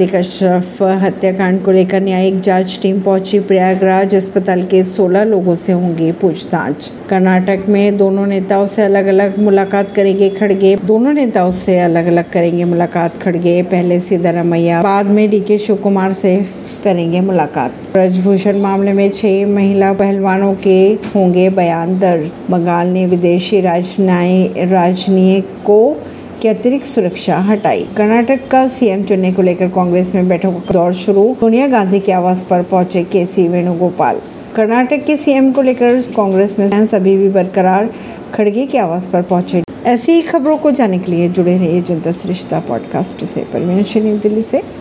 कार्तिक अशरफ हत्याकांड को लेकर न्यायिक जाँच टीम पहुँची। प्रयागराज अस्पताल के 16 लोगों से होंगी पूछताछ। कर्नाटक में दोनों नेताओं से अलग अलग मुलाकात करेंगे खड़गे। दोनों नेताओं से अलग अलग करेंगे मुलाकात खड़गे। पहले सिद्धारमैया, बाद में डीके शिव कुमार से करेंगे मुलाकात। ब्रजभूषण मामले में छह महिला पहलवानों के होंगे बयान दर्ज। बंगाल ने विदेशी राजनयिक राजनयिकों की अतिरिक्त सुरक्षा हटाई। कर्नाटक का सीएम चुनने को लेकर कांग्रेस में बैठक का दौर शुरू, सोनिया गांधी के आवास पर पहुँचे के सी वेणुगोपाल। कर्नाटक के सीएम को लेकर कांग्रेस में सभी भी बरकरार, खड़गे के आवास पर पहुँचे। ऐसी ही खबरों को जानने के लिए जुड़े रहिए जनता श्रिश्ता पॉडकास्ट से। परमीन दिल्ली से।